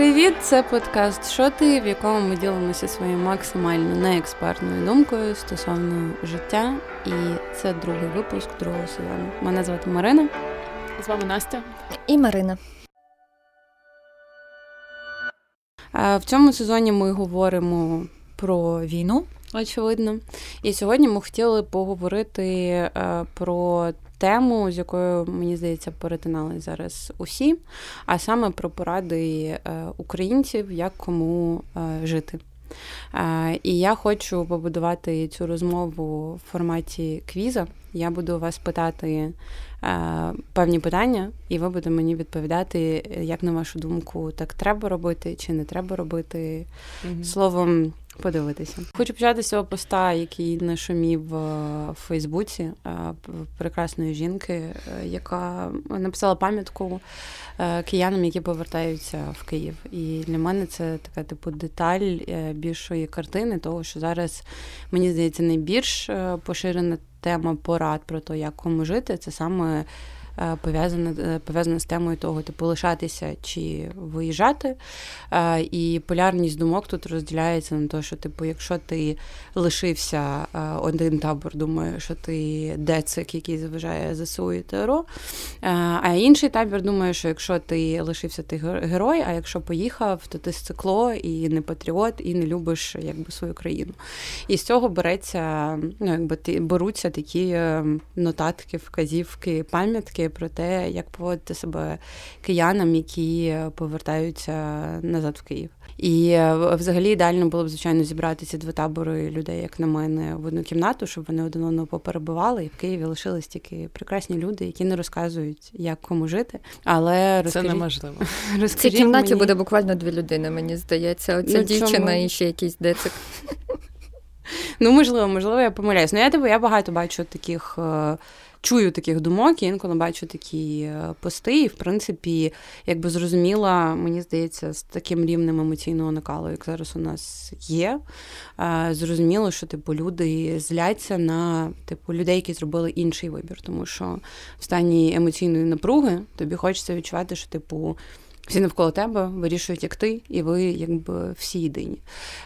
Привіт, це подкаст Шоти, в якому ми ділимося своєю максимально неекспертною думкою стосовно життя. І це другий випуск другого сезону. Мене звати Марина. З вами Настя і Марина. В цьому сезоні ми говоримо про війну, очевидно. І сьогодні ми хотіли поговорити е, про тему, з якою мені здається перетинали зараз усі, а саме про поради е, українців, як кому е, жити. І я хочу побудувати цю розмову в форматі квіза. Я буду вас питати певні питання, і ви будете мені відповідати, як на вашу думку, так треба робити чи не треба робити. mm Словом, подивитися. Хочу почати з цього поста, який нашумів в Фейсбуці прекрасної жінки, е, яка написала пам'ятку е, киянам, які повертаються в Київ. І для мене це така типу деталь е, більшої картини, того що зараз мені здається найбільш поширена тема порад про те, як кому жити, це саме. Е, пов'язане е, пов'язане з темою того, типу лишатися чи виїжджати. Е, і полярність думок тут розділяється на те, що, типу, якщо ти лишився один табор, думає, що ти децик, який заважає ЗСУ і ТРО, а інший табір думає, що якщо ти лишився, ти герой, а якщо поїхав, то ти сцикло і не патріот, і не любиш якби свою країну. І з цього береться, ну якби беруться такі нотатки, вказівки, пам'ятки про те, як поводити себе киянам, які повертаються назад в Київ. І е, взагалі ідеально було б, звичайно, зібрати ці два табори людей, як на мене, в одну кімнату, щоб вони один одного поперебували, і в Києві лишились тільки прекрасні люди, які не розказують, як кому жити. Але розкажіть... Це неможливо. В цій кімнаті мені... буде буквально дві людини, мені здається. Оця ну, дівчина чому? і ще якийсь децик. Ну, можливо, можливо, я помиляюсь. Ну, я типу, я багато бачу таких. Чую таких думок, і інколи бачу такі е, пости, і в принципі, якби зрозуміла, мені здається, з таким рівнем емоційного накалу, як зараз у нас є. Е, зрозуміло, що типу люди зляться на типу людей, які зробили інший вибір, тому що в стані емоційної напруги тобі хочеться відчувати, що типу всі навколо тебе вирішують, як ти, і ви якби всі єдині.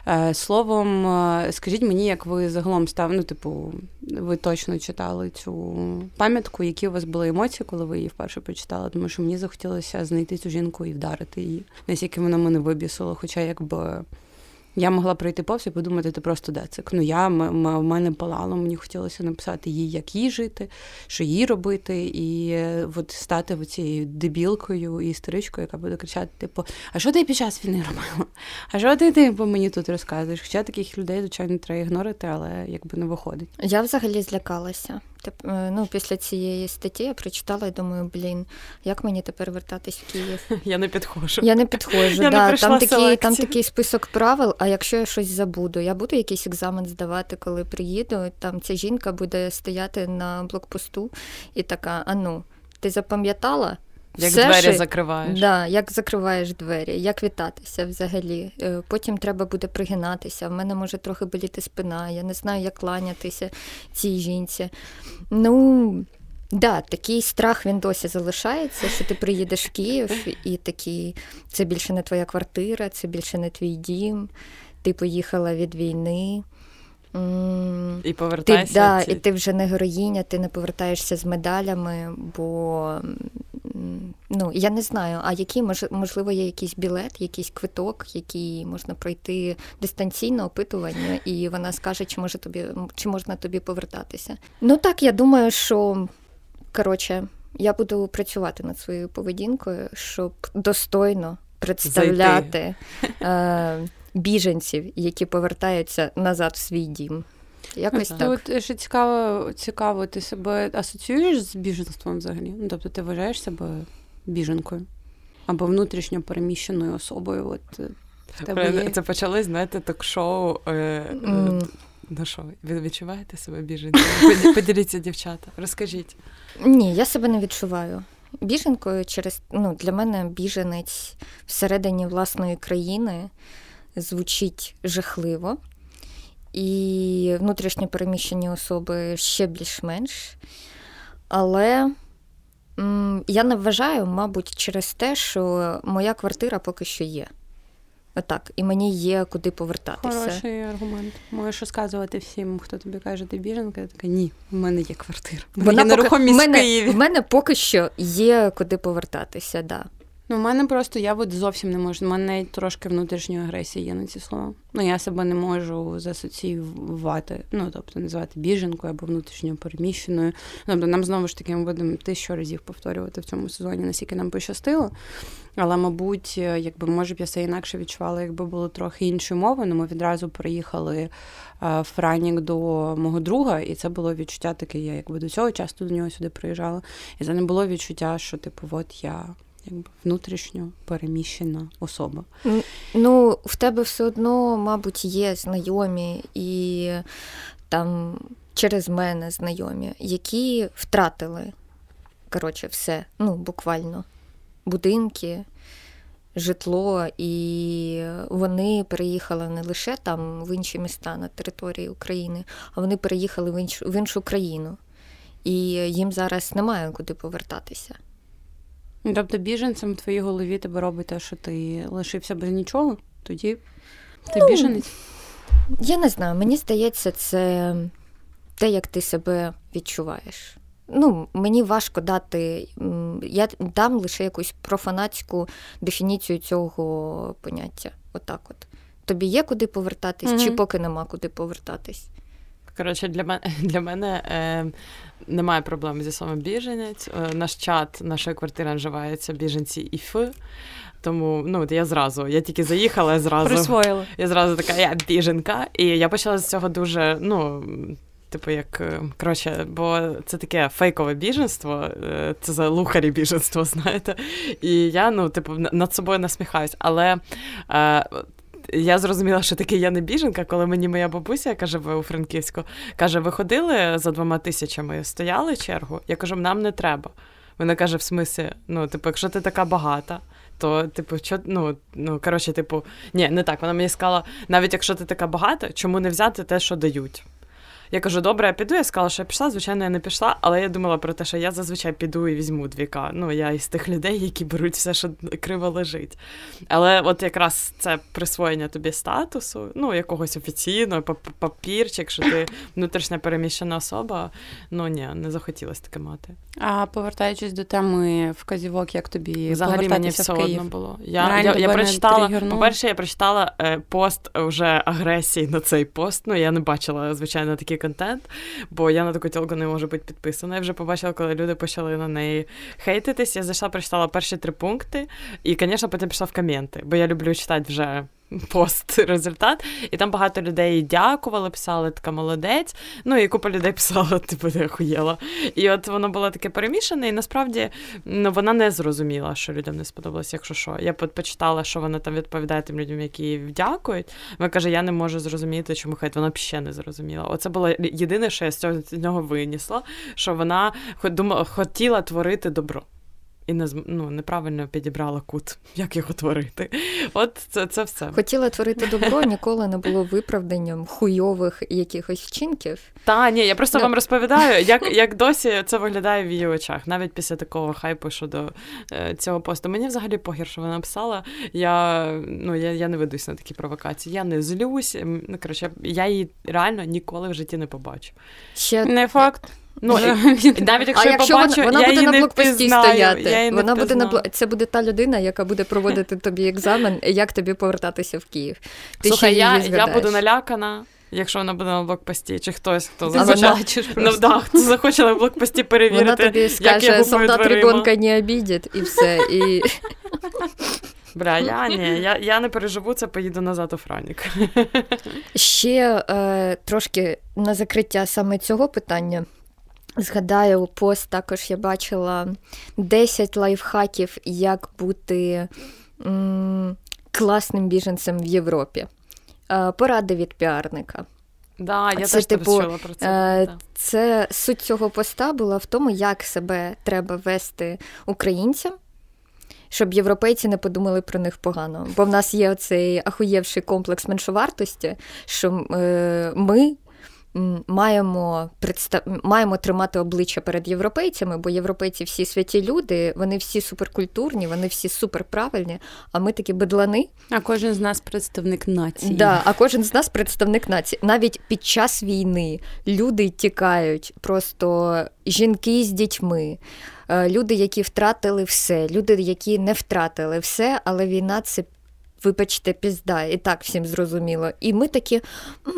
Е, словом, е, скажіть мені, як ви загалом став, ну, типу, ви точно читали цю пам'ятку, які у вас були емоції, коли ви її вперше прочитали? Тому що мені захотілося знайти цю жінку і вдарити її, наскільки вона мене вибісила, хоча якби. Я могла пройти повз і подумати, ти просто децик. Ну я в мене палало, мені хотілося написати їй, як їй жити, що їй робити, і е, от стати цією дебілкою і істеричкою, яка буде кричати: типу, а що ти під час війни робила? А що ти типу, мені тут розказуєш? Хоча таких людей, звичайно, треба ігнорити, але якби не виходить. Я взагалі злякалася. Е, ну, Після цієї статті я прочитала і думаю, блін, як мені тепер вертатись в Київ? Я не підходжу. Я не підходжу. Я да. не там, такий, там такий список правил, а якщо я щось забуду, я буду якийсь екзамен здавати, коли приїду. Там ця жінка буде стояти на блокпосту і така: а ну, ти запам'ятала? Як Все, двері що... закриваєш. Да, Як закриваєш двері, як вітатися взагалі. Е, потім треба буде пригинатися. В мене може трохи боліти спина, я не знаю, як кланятися цій жінці. Ну, да, такий страх він досі залишається, що ти приїдеш в Київ і такий, це більше не твоя квартира, це більше не твій дім, ти поїхала від війни. І повертаєшся. Ти, да, І ти вже не героїня, ти не повертаєшся з медалями, бо ну, я не знаю, а який можливо є якийсь білет, якийсь квиток, який можна пройти дистанційно опитування, і вона скаже, чи може тобі, чи можна тобі повертатися. Ну так, я думаю, що коротше, я буду працювати над своєю поведінкою, щоб достойно представляти е, біженців, які повертаються назад в свій дім. Якось так. От ще цікаво, цікаво, ти себе асоціюєш з біженством взагалі? Ну, Тобто ти вважаєш себе біженкою або внутрішньо переміщеною особою? От е, в тебе є? Це почалось, знаєте, ток-шоу. Е, mm. Ну що, ви відчуваєте себе біженкою? Поділіться, дівчата, розкажіть. Ні, я себе не відчуваю. Біженкою через ну, для мене біженець всередині власної країни звучить жахливо і внутрішньо переміщені особи ще більш-менш. Але я не вважаю, мабуть, через те, що моя квартира поки що є. Отак, і мені є куди повертатися. Хороший аргумент. Можеш розказувати всім, хто тобі каже, ти біженка, я така ні, в мене є квартира. Вона є нерухомість в Києві. В мене поки що є куди повертатися, да. Ну, в мене просто я от зовсім не можу. У мене трошки внутрішньої агресії є на ці слова. Ну, я себе не можу засоціювати, ну, тобто називати біженкою або внутрішньо переміщеною. Тобто нам знову ж таки ми будемо тисячу разів повторювати в цьому сезоні, наскільки нам пощастило. Але, мабуть, якби може б я все інакше відчувала, якби було трохи іншої мови, ну ми відразу приїхали в Франік до мого друга, і це було відчуття таке, я якби до цього часто до нього сюди приїжджала. І це не було відчуття, що, типу, от я якби внутрішньо переміщена особа. Ну, в тебе все одно, мабуть, є знайомі і там через мене знайомі, які втратили коротше, все, ну, буквально будинки. Житло, і вони переїхали не лише там в інші міста на території України, а вони переїхали в іншу в іншу країну, і їм зараз немає куди повертатися. Тобто біженцем в твоїй голові тебе робить те, що ти лишився без нічого, тоді ти ну, біженець? Я не знаю, мені здається, це те, як ти себе відчуваєш. Ну, Мені важко дати, я дам лише якусь профанатську дефініцію цього поняття. Отак от. Тобі є куди повертатись, mm-hmm. чи поки нема куди повертатись? Коротше, для мене для мене е, немає проблем зі словом біженець. Е, наш чат, наша квартира називається біженці ІФ. Тому ну, я зразу, я тільки заїхала, я зразу Присвоїла. Я зразу така, я біженка. І я почала з цього дуже, ну. Типу, як е, коротше, бо це таке фейкове біженство, е, це за лухарі біженство, знаєте. І я ну, типу, над собою насміхаюсь. Але е, я зрозуміла, що таке я не біженка, коли мені моя бабуся, яка живе у Франківську, каже: ви ходили за двома тисячами, стояли чергу? Я кажу, нам не треба. Вона каже: в смислі, ну, типу, якщо ти така багата. То, типу, що, ну, ну, коротше, типу, ні, не так. Вона мені сказала, навіть якщо ти така багата, чому не взяти те, що дають? Я кажу, добре, я піду. Я сказала, що я пішла. Звичайно, я не пішла, але я думала про те, що я зазвичай піду і візьму двіка. Ну, я із тих людей, які беруть все, що криво лежить. Але от якраз це присвоєння тобі статусу, ну, якогось офіційного, папірчик, що ти внутрішня переміщена особа. Ну ні, не захотілося таке мати. А повертаючись до теми вказівок, як тобі взагалі мені все в Київ? одно було. Я я, я прочитала, по-перше, я прочитала е, пост вже агресії на цей пост. Ну, я не бачила, звичайно, такі контент, бо я на таку тілку не можу бути підписана. Я вже побачила, коли люди почали на неї хейтитись. Я зайшла, прочитала перші три пункти, і, звісно, потім пішла в коменти, бо я люблю читати вже пост результат, і там багато людей дякували, писали така молодець. Ну і купа людей писала, типу, не охуєла. І от воно було таке перемішане, і насправді ну, вона не зрозуміла, що людям не сподобалося, якщо що. Я почитала, що вона там відповідає тим людям, які дякують. Вона каже, я не можу зрозуміти, чому хай вона ще не зрозуміла. Оце було єдине, що я з цього з нього винісла, що вона думала, хотіла творити добро і не ну, неправильно підібрала кут, як його творити. От це це все. Хотіла творити добро, ніколи не було виправданням хуйових якихось вчинків. Та ні, я просто. Ну. вам розповідаю, як як досі це виглядає в її очах, навіть після такого хайпу щодо е, цього посту. Мені взагалі погір, що вона написала. Я ну, я, я не ведусь на такі провокації. Я не злюсь. Ну, коротше, я її реально ніколи в житті не побачу. Ще не факт. Ну, навіть якщо а я якщо побачу, вона, вона я буде на блокпості стояти. Я вона буде на це буде та людина, яка буде проводити тобі екзамен, як тобі повертатися в Київ. Ти Слухай, я, я буду налякана. Якщо вона буде на блокпості, чи хтось, хто захоче ну, да, хто захоче на блокпості перевірити, вона тобі скаже, як солдат ребенка не обідять, і все. І... Бля, я ні, я я не переживу це, поїду назад у Франік. Ще е, трошки на закриття саме цього питання. Згадаю, пост також я бачила 10 лайфхаків, як бути м- класним біженцем в Європі. Е, поради від піарника. Да, я це, теж типу, про це. Е, це суть цього поста була в тому, як себе треба вести українцям, щоб європейці не подумали про них погано. Бо в нас є оцей ахуєвший комплекс меншовартості, що е, ми маємо представ... маємо тримати обличчя перед європейцями, бо європейці всі святі люди, вони всі суперкультурні, вони всі суперправильні, а ми такі бедлани. А кожен з нас представник нації. Да, А кожен з нас представник нації. Навіть під час війни люди тікають, просто жінки з дітьми. Е, люди, які втратили все, люди, які не втратили все, але війна це вибачте, пізда, і так всім зрозуміло. І ми такі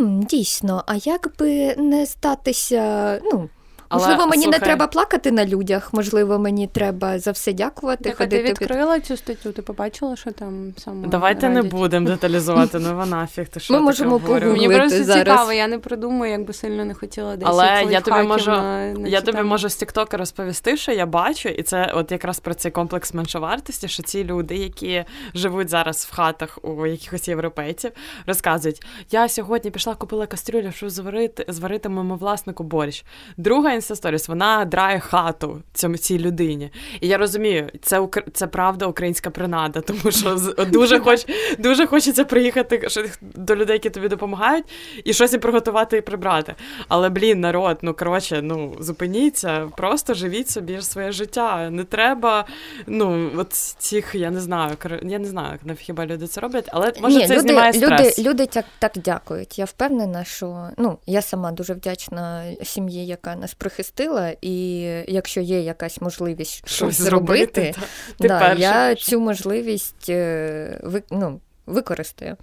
дійсно, а як би не статися, ну. Але, можливо, мені слухай... не треба плакати на людях, можливо, мені треба за все дякувати. Так, ходити ти відкрила цю статтю, ти побачила, що там саме. Давайте радять. не будемо деталізувати, ну вона фіг, ти що Ми можемо Мені просто зараз. цікаво, я не придумаю, як би сильно не хотіла десь. Але я тобі можу на, на я тобі можу з Тіктока розповісти, що я бачу, і це от якраз про цей комплекс меншовартості, що ці люди, які живуть зараз в хатах у якихось європейців, розказують: я сьогодні пішла, купила кастрюлю, щоб зварити зварити моєму власнику борщ. Друга інстасторіс, вона драє хату цьому цій людині. І я розумію, це це правда українська принада, тому що дуже хоч дуже хочеться приїхати до людей, які тобі допомагають, і щось і приготувати і прибрати. Але блін, народ, ну коротше, ну зупиніться, просто живіть собі своє життя. Не треба, ну от цих, я не знаю, я не знаю, хіба люди це роблять, але може Ні, це люди, знімає стрес. Люди люди так, так дякують. Я впевнена, що ну я сама дуже вдячна сім'ї, яка нас прихистила, і якщо є якась можливість щось зробити, да, я цю можливість е, ну, використаю.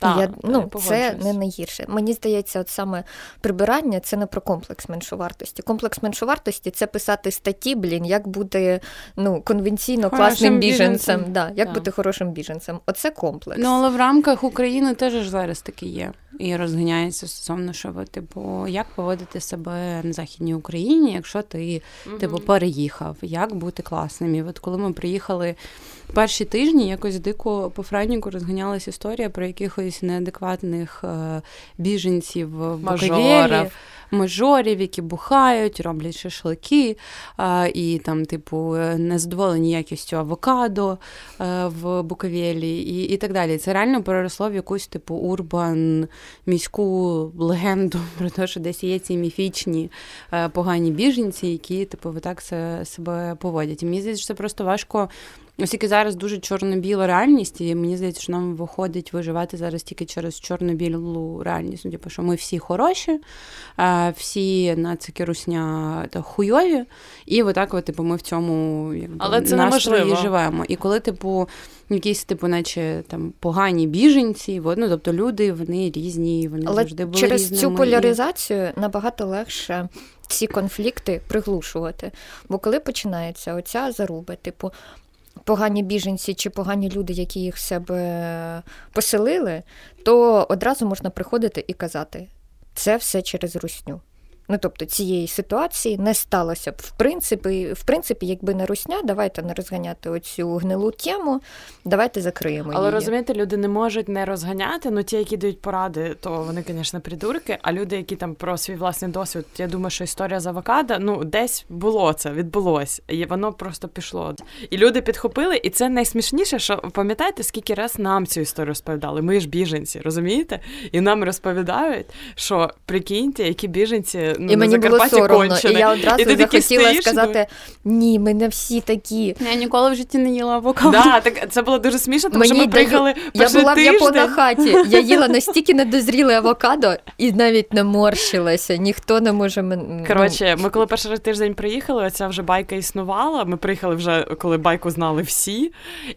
Так, я, ну, Це не найгірше. Мені здається, от саме прибирання це не про комплекс меншовартості. Комплекс меншовартості це писати статті, блін, як бути ну, конвенційно хорошим класним біженцем. біженцем. Да, Як да. бути хорошим біженцем. Оце комплекс. Ну, але в рамках України теж зараз таке є. І розганяється стосовно, що ви, типу, як поводити себе на Західній Україні, якщо ти угу. типу, переїхав, як бути класним. І от коли ми приїхали перші тижні, якось дико по Франніку розганялася історія про якихось неадекватних е, біженців в Буковелі мажорів, які бухають, роблять шашлики, і там, типу, незадоволені якістю авокадо в Буковелі і і так далі. Це реально переросло в якусь типу урбан, міську легенду про те, що десь є ці міфічні погані біженці, які типу так себе поводять. І мені здається, це просто важко Оскільки зараз дуже чорно-біла реальність, і мені здається, що нам виходить виживати зараз тільки через чорно-білу реальність. Ну, типу, що ми всі хороші, всі нацики русня та хуйові, і отак, от, типу, ми в цьому якби, Але це настрої живемо. І коли, типу, якісь, типу, наче там погані біженці, ну, тобто люди, вони різні, вони Але завжди були через різними. цю поляризацію набагато легше. Ці конфлікти приглушувати. Бо коли починається оця заруба, типу, погані біженці чи погані люди, які їх себе поселили, то одразу можна приходити і казати: це все через русню. Ну, тобто цієї ситуації не сталося б в принципі, в принципі, якби не русня, давайте не розганяти оцю гнилу тему, давайте закриємо. Але її. розумієте, люди не можуть не розганяти. Ну ті, які дають поради, то вони, звісно, придурки. А люди, які там про свій власний досвід, я думаю, що історія з авокадо, ну десь було це, відбулось, і воно просто пішло. І люди підхопили, і це найсмішніше, що пам'ятаєте, скільки раз нам цю історію розповідали? Ми ж біженці, розумієте? І нам розповідають, що прикиньте, які біженці ну, і мені було соромно. Кончене. І я одразу і захотіла стоїш, сказати: ні, ми не всі такі. Я ніколи в житті не їла авокадо. Да, так це було дуже смішно, тому мені що ми приїхали. Я була в Япона хаті. Я їла настільки недозріле авокадо і навіть не морщилася. Ніхто не може ну... Коротше, ми коли перший тиждень приїхали, оця вже байка існувала. Ми приїхали вже, коли байку знали всі.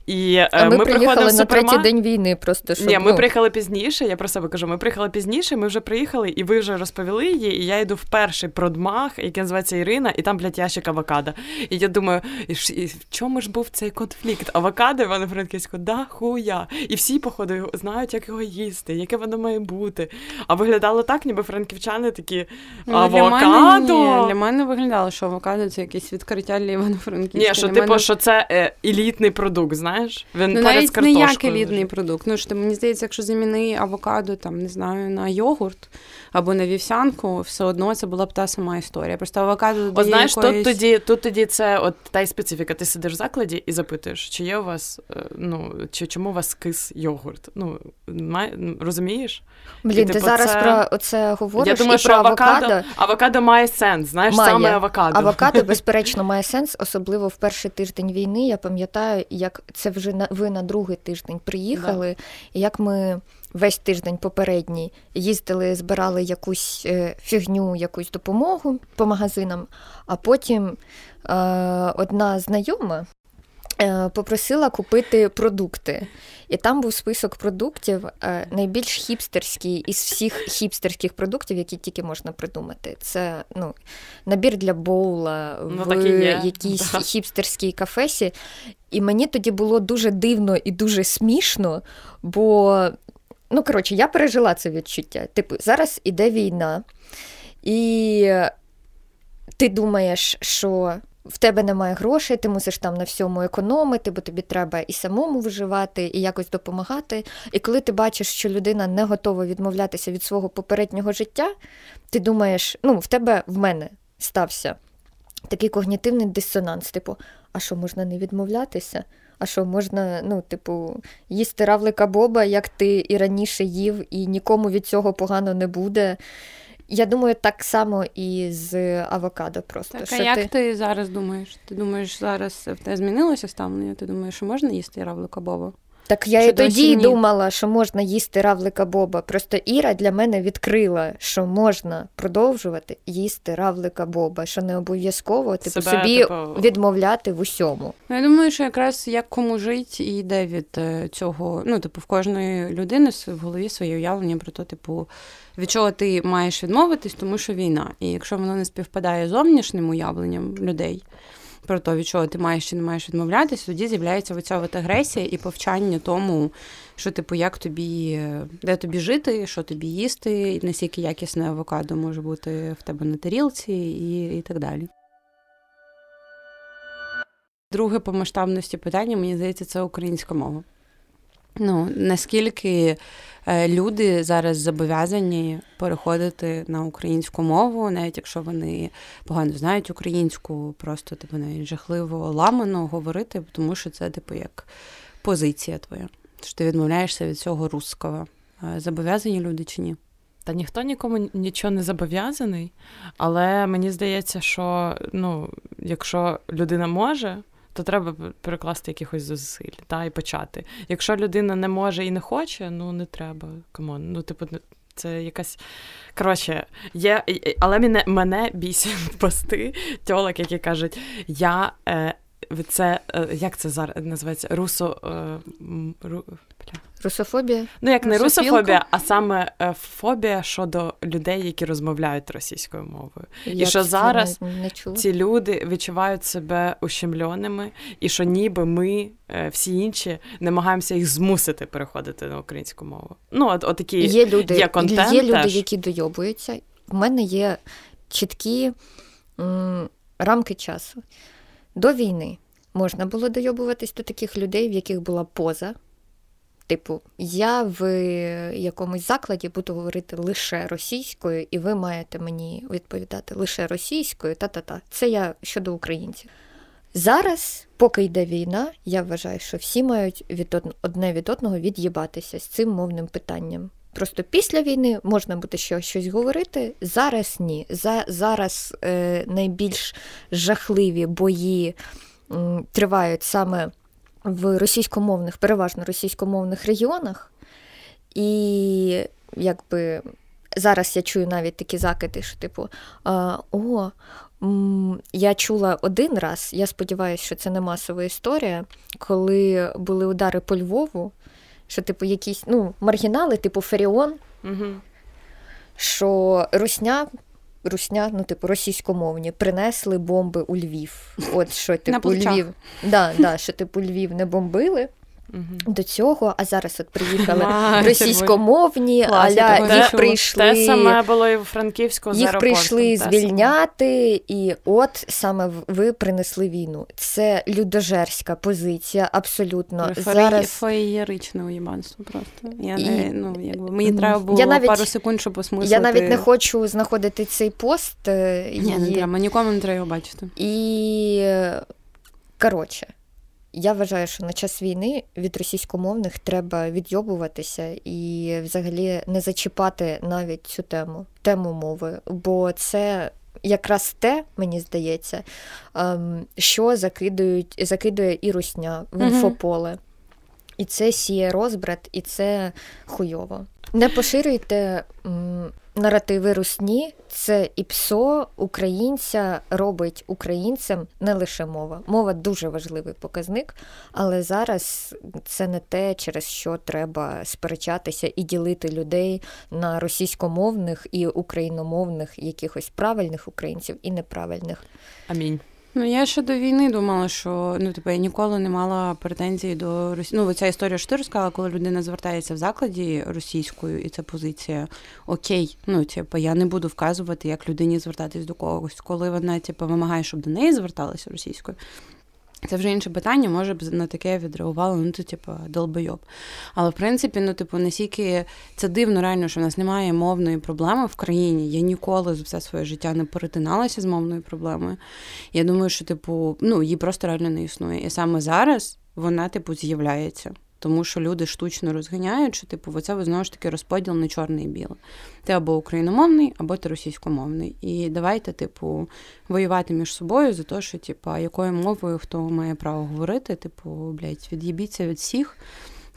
І е, а ми, ми приїхали на третій день війни. Просто щоб, Ні, ми ну... приїхали пізніше. Я про себе кажу, ми приїхали пізніше. Ми вже приїхали, і ви вже розповіли її. І я йду вперше перший продмах, який називається Ірина, і там, блядь, ящик авокадо. І я думаю, і в чому ж був цей конфлікт? Авокадо івано франківську да, хуя. І всі, походу, знають, як його їсти, яке воно має бути. А виглядало так, ніби франківчани такі ну, авокадо. Для мене, ні. для мене виглядало, що авокадо це якесь відкриття для івано франківська Ні, що типу, мене... що це е, елітний продукт, знаєш? Він ну, навіть не як елітний продукт. Ну, що, Мені здається, якщо заміни авокадо, там, не знаю, на йогурт або на вівсянку, все одно це була б та сама історія. Просто авокадо О, знаєш, якоїсь... тут тоді тут тоді це от та й специфіка. Ти сидиш в закладі і запитуєш, чи є у вас, е, ну, чи чому у вас кис йогурт? Ну, має, розумієш? Блін, і, ти типу, зараз це... про це говориш Я думаю, і що про авокадо, авокадо. Авокадо має сенс, знаєш, має. саме авокадо. Авокадо, безперечно, має сенс, особливо в перший тиждень війни. Я пам'ятаю, як це вже на ви на другий тиждень приїхали, да. і як ми весь тиждень попередній їздили, збирали якусь е, фігню, якусь допомогу по магазинам, а потім е, одна знайома. Е, попросила купити продукти, і там був список продуктів е, найбільш хіпстерський із всіх хіпстерських продуктів, які тільки можна придумати. Це ну, набір для боула ну, в якійсь да. хіпстерській кафесі. І мені тоді було дуже дивно і дуже смішно, бо Ну, коротше, я пережила це відчуття. Типу, зараз іде війна, і ти думаєш, що в тебе немає грошей, ти мусиш там на всьому економити, бо тобі треба і самому виживати, і якось допомагати. І коли ти бачиш, що людина не готова відмовлятися від свого попереднього життя, ти думаєш, ну, в тебе в мене стався такий когнітивний дисонанс, типу, а що можна не відмовлятися? А що можна, ну, типу, їсти равлика Боба, як ти і раніше їв, і нікому від цього погано не буде. Я думаю, так само і з авокадо просто. Так, що А як ти... ти зараз думаєш? Ти думаєш, зараз в тебе змінилося ставлення? Ти думаєш, що можна їсти равлика Боба? Так я і тоді думала, що можна їсти равлика Боба. Просто Іра для мене відкрила, що можна продовжувати їсти равлика Боба, що не обов'язково типу, Себе, собі типу... відмовляти в усьому. Ну, я думаю, що якраз як кому жить і йде від е, цього. Ну, типу, в кожної людини в голові своє уявлення про те, типу, від чого ти маєш відмовитись, тому що війна. І якщо воно не співпадає з зовнішнім уявленням людей про те, від чого ти маєш чи не маєш відмовлятися, тоді з'являється оця от агресія і повчання тому, що, типу, як тобі, де тобі жити, що тобі їсти, і наскільки якісне авокадо може бути в тебе на тарілці, і, і так далі. Друге по масштабності питання, мені здається, це українська мова. Ну, наскільки е, люди зараз зобов'язані переходити на українську мову, навіть якщо вони погано знають українську, просто типу навіть жахливо ламано говорити, тому що це, типу, як позиція твоя. Що ти відмовляєшся від цього русского. Е, зобов'язані люди чи ні? Та ніхто нікому нічого не зобов'язаний, але мені здається, що ну, якщо людина може то треба перекласти якихось зусиль та, і почати. Якщо людина не може і не хоче, ну не треба. Come on. Ну, типу, це якась. Коротше, є, але мене мене бісять пости тьолок, які кажуть, я. Е, це е, як це зараз називається? Русо. Е, ру, Русофобія? Ну, як не русофобія, а саме е, фобія щодо людей, які розмовляють російською мовою. Я і що зараз не, не ці люди відчувають себе ущемленими, і що ніби ми, е, всі інші, намагаємося їх змусити переходити на українську мову. Ну, от, от такі є люди, є контент є люди, теж. які дойобуються. У мене є чіткі м, рамки часу. До війни можна було дойобуватись до таких людей, в яких була поза. Типу, я в якомусь закладі буду говорити лише російською, і ви маєте мені відповідати лише російською, та-та-та. Це я щодо українців. Зараз, поки йде війна, я вважаю, що всі мають від одне від одного від'їбатися з цим мовним питанням. Просто після війни можна буде ще щось говорити. Зараз ні. За, Зараз е, найбільш жахливі бої м, тривають саме в російськомовних, переважно російськомовних регіонах. І якби зараз я чую навіть такі закиди, що типу, о, я чула один раз, я сподіваюся, що це не масова історія, коли були удари по Львову, що, типу, якісь ну, маргінали, типу Феріон, угу. що Русня русня, ну, типу, російськомовні, принесли бомби у Львів. От що, типу, Львів. Да, да, що, типу, Львів не бомбили. Угу. До цього, а зараз от приїхали а, російськомовні, аля їх прийшли те саме було і в Франківську їх прийшли звільняти, і от саме ви принесли війну. Це людожерська позиція, абсолютно зараз феєричне уєбанство просто. Я не ну якби мені треба було я навіть, пару секунд, щоб осмислити. Я навіть не хочу знаходити цей пост. Е, Ні, і... не треба, нікому не треба його бачити. І коротше. Я вважаю, що на час війни від російськомовних треба відйобуватися і взагалі не зачіпати навіть цю тему, тему мови, бо це якраз те, мені здається, ем, що закидують, закидує і русня в інфополе. І це сіє розбрат, і це хуйово. Не поширюйте м, наративи русні, це і псо українця робить українцем не лише мова. Мова дуже важливий показник, але зараз це не те, через що треба сперечатися і ділити людей на російськомовних і україномовних якихось правильних українців і неправильних. Амінь. Ну, я ще до війни думала, що ну, типу, я ніколи не мала претензій до Росії. Ну, ця історія, що ти розказала, коли людина звертається в закладі російською, і це позиція окей. Ну, типу, я не буду вказувати, як людині звертатись до когось. Коли вона типу, вимагає, щоб до неї зверталися російською, це вже інше питання, може б на таке відреагувало, ну то, типу, долбойоб. Але в принципі, ну, типу, настільки це дивно, реально, що в нас немає мовної проблеми в країні. Я ніколи за все своє життя не перетиналася з мовною проблемою. Я думаю, що, типу, ну, її просто реально не існує. І саме зараз вона, типу, з'являється тому що люди штучно розганяють, що типу, оце знову ж таки розподіл на чорне і біле. Ти або україномовний, або ти російськомовний. І давайте, типу, воювати між собою за те, що, типу, якою мовою хто має право говорити, типу, блядь, від'їбіться від всіх.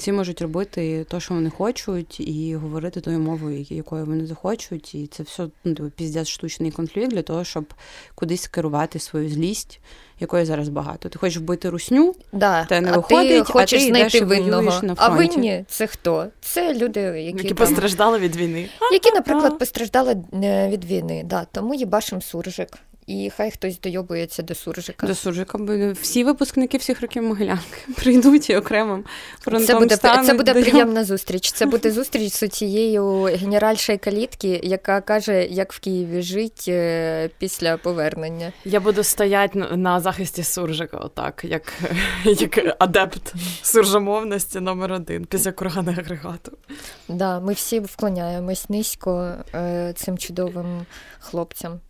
Всі можуть робити те, що вони хочуть, і говорити тою мовою, якою вони захочуть. І це все ну, типу, піздець штучний конфлікт для того, щоб кудись керувати свою злість якої зараз багато. Ти хочеш вбити русню, да. те не а виходить, ти хочеш а ти знайти йдеш винного. на фронті. А винні це хто? Це люди, які які там... постраждали від війни. Які, наприклад, постраждали е, від війни. Да, Тому їбашим суржик і хай хтось дойобується до суржика. До суржика всі випускники всіх років Могилянки прийдуть і окремим фронтом Це буде стануть, це буде приємна зустріч. Це буде зустріч з цією генеральшою калітки, яка каже, як в Києві жить е, після повернення. Я буду стояти на захисті суржика, отак, як як адепт суржомовності номер один після кургана агрегату. Да, ми всі вклоняємось низько е, цим чудовим хлопцям.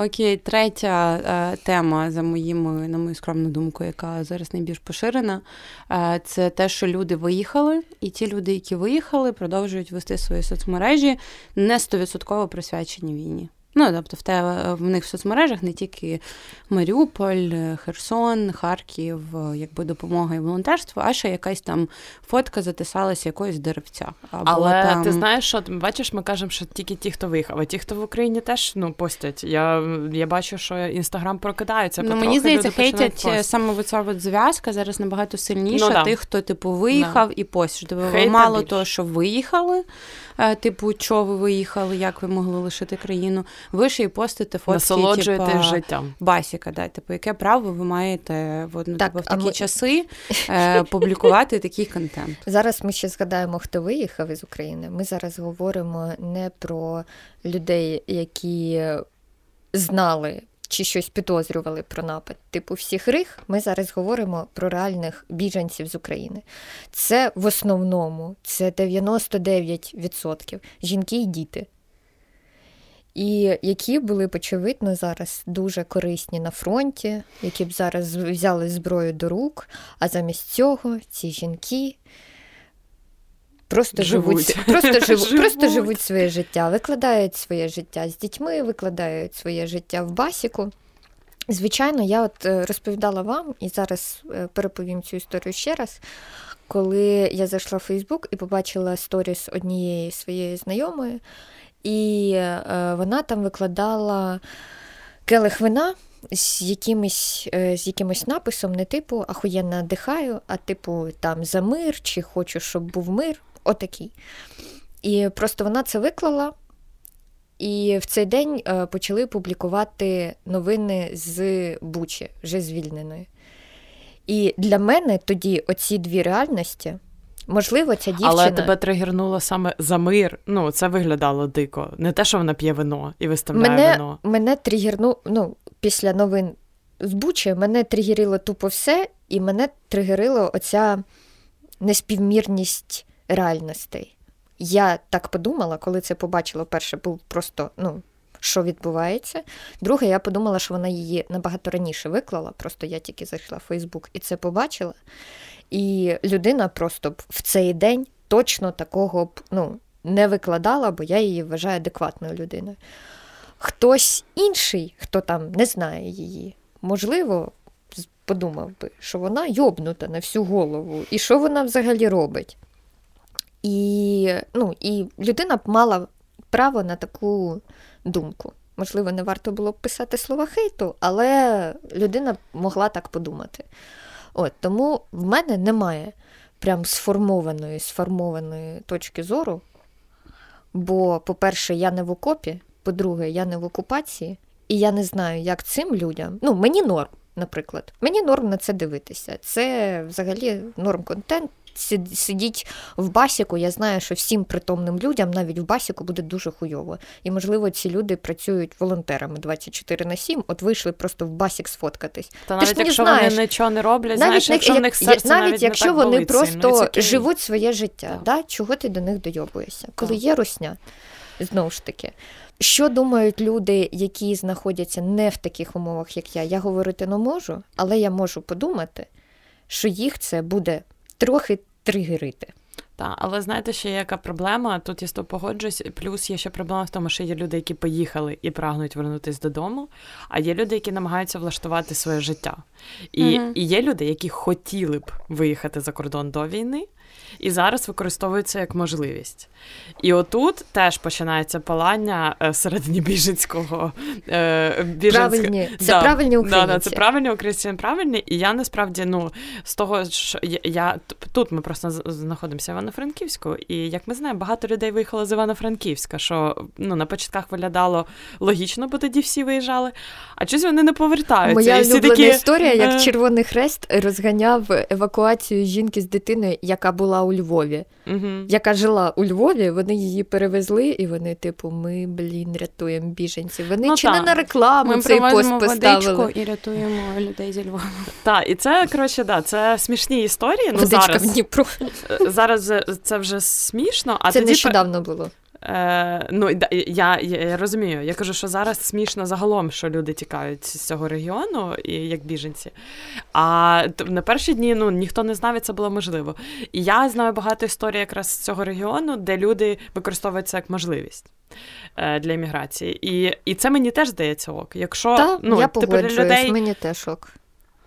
Окей, третя тема за моїми, на мою скромну думку, яка зараз найбільш поширена, це те, що люди виїхали, і ті люди, які виїхали, продовжують вести свої соцмережі не стовідсотково присвячені війні. Ну, тобто в те в них в соцмережах не тільки Маріуполь, Херсон, Харків, якби допомога і волонтерство, а ще якась там фотка затисалася якоїсь деревця. Або Але там... ти знаєш, що бачиш, ми кажемо, що тільки ті, хто виїхав, а ті, хто в Україні теж ну, постять. Я я бачу, що інстаграм прокидається. Ну, Мені здається, хейтять саме ця от зв'язка зараз набагато сильніша. Ну, да. Тих, хто типу виїхав да. і постять. Тобто, мало того, що виїхали. Е, типу, чого ви виїхали, як ви могли лишити країну. Ви ще й постите фотки, Насолоджуєтесь типу, життям. Басіка, да, типу, яке право ви маєте в, ну, так, типу, в такі ми... часи е, публікувати такий контент. Зараз ми ще згадаємо, хто виїхав із України. Ми зараз говоримо не про людей, які знали чи щось підозрювали про напад. Типу всіх рих, ми зараз говоримо про реальних біженців з України. Це в основному це 99% жінки і діти. І які були б, очевидно, зараз дуже корисні на фронті, які б зараз взяли зброю до рук, а замість цього ці жінки Просто живуть, живуть просто живуть, живуть. просто живуть своє життя, викладають своє життя з дітьми, викладають своє життя в басіку. Звичайно, я от е, розповідала вам і зараз е, переповім цю історію ще раз. Коли я зайшла в Фейсбук і побачила сторіс однієї своєї знайомої, і е, вона там викладала келих вина з якимось з якимось написом, не типу ахуєнно дихаю, а типу там за мир, чи хочу, щоб був мир отакий. І просто вона це виклала. І в цей день е, почали публікувати новини з Бучі, вже звільненої. І для мене тоді оці дві реальності. Можливо, ця дівчина... Але тебе тригернуло саме за мир. Ну, це виглядало дико. Не те, що вона п'є вино і виставляє мене, вино. Мене тригерну, ну, після новин з Бучі, мене тригерило тупо все, і мене тригерило оця неспівмірність реальностей. Я так подумала, коли це побачила, перше, був просто, ну, що відбувається. Друге, я подумала, що вона її набагато раніше виклала. Просто я тільки зайшла в Фейсбук і це побачила. І людина просто б в цей день точно такого б ну, не викладала, бо я її вважаю адекватною людиною. Хтось інший, хто там не знає її, можливо, подумав би, що вона йобнута на всю голову, і що вона взагалі робить. І ну, і людина б мала право на таку думку. Можливо, не варто було б писати слова хейту, але людина могла так подумати. От, Тому в мене немає прям сформованої, сформованої точки зору. Бо, по-перше, я не в окопі, по-друге, я не в окупації, і я не знаю, як цим людям. Ну, мені норм, наприклад. Мені норм на це дивитися. Це взагалі норм контент сидіть в басіку, я знаю, що всім притомним людям навіть в басіку буде дуже хуйово. І, можливо, ці люди працюють волонтерами 24 на 7, от вийшли просто в басік сфоткатись. Та навіть якщо знаєш, вони нічого не роблять, навіть знаєш, якщо як, в них серце навіть, навіть якщо не так вони болить просто сильно, живуть своє життя, да? чого ти до них дойобуєшся? Коли є русня, знову ж таки. Що думають люди, які знаходяться не в таких умовах, як я? Я говорити не можу, але я можу подумати, що їх це буде трохи тригерити. Так, але знаєте, ще яка проблема? Тут я з тобою погоджуюсь. Плюс є ще проблема в тому, що є люди, які поїхали і прагнуть вернутися додому, а є люди, які намагаються влаштувати своє життя. І, mm-hmm. і є люди, які хотіли б виїхати за кордон до війни, і зараз використовується як можливість. І отут теж починається палання е, всередині біженського е, біженського... Правильні. Це да, правильні українці. Да, да, це правильні українці, правильні. І я насправді ну, з того, що я, тут ми просто знаходимося в Івано-Франківську, і як ми знаємо, багато людей виїхало з Івано-Франківська, що ну, на початках виглядало логічно, бо тоді всі виїжджали, а щось вони не повертаються. Моя і всі улюблена такі... історія, як е, Червоний Хрест розганяв евакуацію жінки з дитиною, яка була у Львові, угу. яка жила у Львові, вони її перевезли, і вони, типу, ми, блін, рятуємо біженців. Вони ну, чи не на рекламу ми цей пост поставили. і рятуємо людей зі Львова. Так, і це, коротше, да, це смішні історії. Ну, зараз, в Дніпро. Зараз це вже смішно, а це тоді... нещодавно було. Е, Ну я, я я, розумію. Я кажу, що зараз смішно загалом, що люди тікають з цього регіону, і як біженці. А на перші дні ну ніхто не знав, і це було можливо. І я знаю багато історій якраз з цього регіону, де люди використовують це як можливість. Е, для імміграції. І і це мені теж здається ок. Якщо Та, ну, я типу, людей мені теж ок.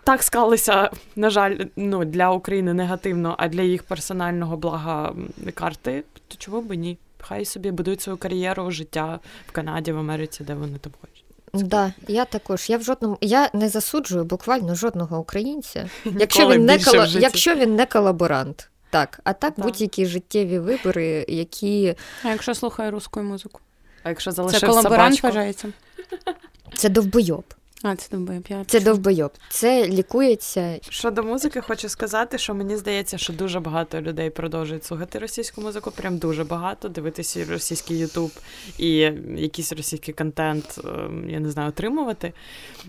Так склалися, на жаль, ну, для України негативно, а для їх персонального блага карти, то чого б ні? Хай собі будують свою кар'єру, життя в Канаді, в Америці, де вони там хочуть. Да, я також. Я в жодному я не засуджую буквально жодного українця, якщо він не коло... якщо він не колаборант. Так, а так да. будь-які життєві вибори, які. А якщо слухає русську музику? А якщо залишив Це колаборант собачку? вважається? Це довбойоб. А, це довбойоб. Я це довбойоб. Це лікується. Щодо музики, хочу сказати, що мені здається, що дуже багато людей продовжують слухати російську музику. Прям дуже багато. Дивитися російський Ютуб і якийсь російський контент, ем, я не знаю, отримувати.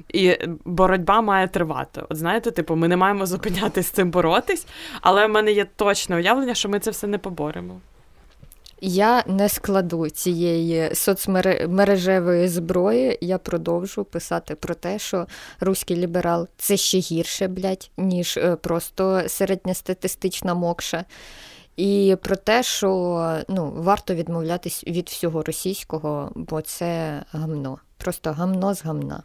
І боротьба має тривати. От знаєте, типу, ми не маємо зупинятися з цим боротись, але в мене є точне уявлення, що ми це все не поборемо. Я не складу цієї соцмережевої зброї. Я продовжу писати про те, що руський ліберал це ще гірше, блядь, ніж е, просто середньостатистична мокша. І про те, що ну, варто відмовлятись від всього російського, бо це гамно. Просто гамно з гамна.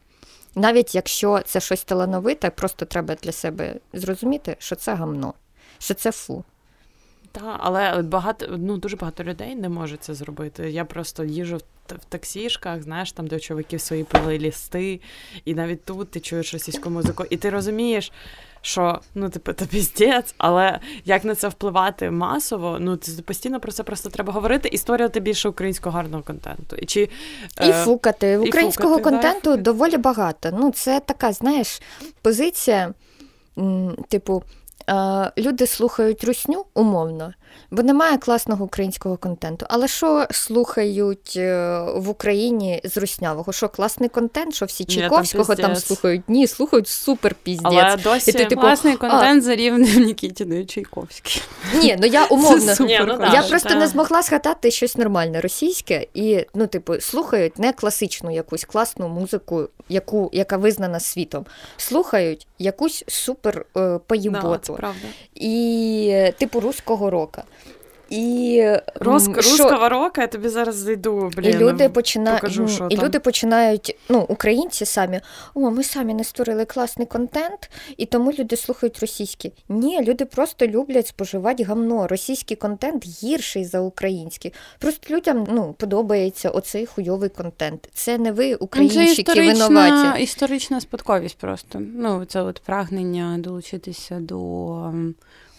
Навіть якщо це щось талановите, просто треба для себе зрозуміти, що це гамно, що це фу. Так, але багато ну дуже багато людей не може це зробити. Я просто їжу в таксішках, знаєш, там де у чоловіків свої плейлісти, і навіть тут ти чуєш російську музику, і ти розумієш, що ну типу це піздець, але як на це впливати масово, ну це постійно про це просто треба говорити і створювати більше українського гарного контенту. І чи, і е, фукати. І Українського фукати, контенту да, доволі багато. Ну, це така, знаєш, позиція. типу, люди слухають русню умовно, бо немає класного українського контенту. Але що слухають е, в Україні з руснявого? Що класний контент, що всі Чайковського там, там слухають? Ні, слухають супер піздець. Але досі І ти, типу, класний контент а... за рівнем Нікітіною Чайковської. Ні, ну я умовно Ні, ну, я да, просто да. не змогла згадати щось нормальне російське, і ну, типу, слухають не класичну якусь класну музику, яку яка визнана світом. Слухають якусь супер е, поїботу. Да. І типу руського рока. І Рос, що... Руского рока я тобі зараз зайду. Блін, і люди починають покажу, що і там. люди починають, ну, українці самі, о, ми самі не створили класний контент, і тому люди слухають російський. Ні, люди просто люблять споживати гамно. Російський контент гірший за український. Просто людям ну, подобається оцей хуйовий контент. Це не ви, українці, які винуваті. історична спадковість просто. Ну, це от прагнення долучитися до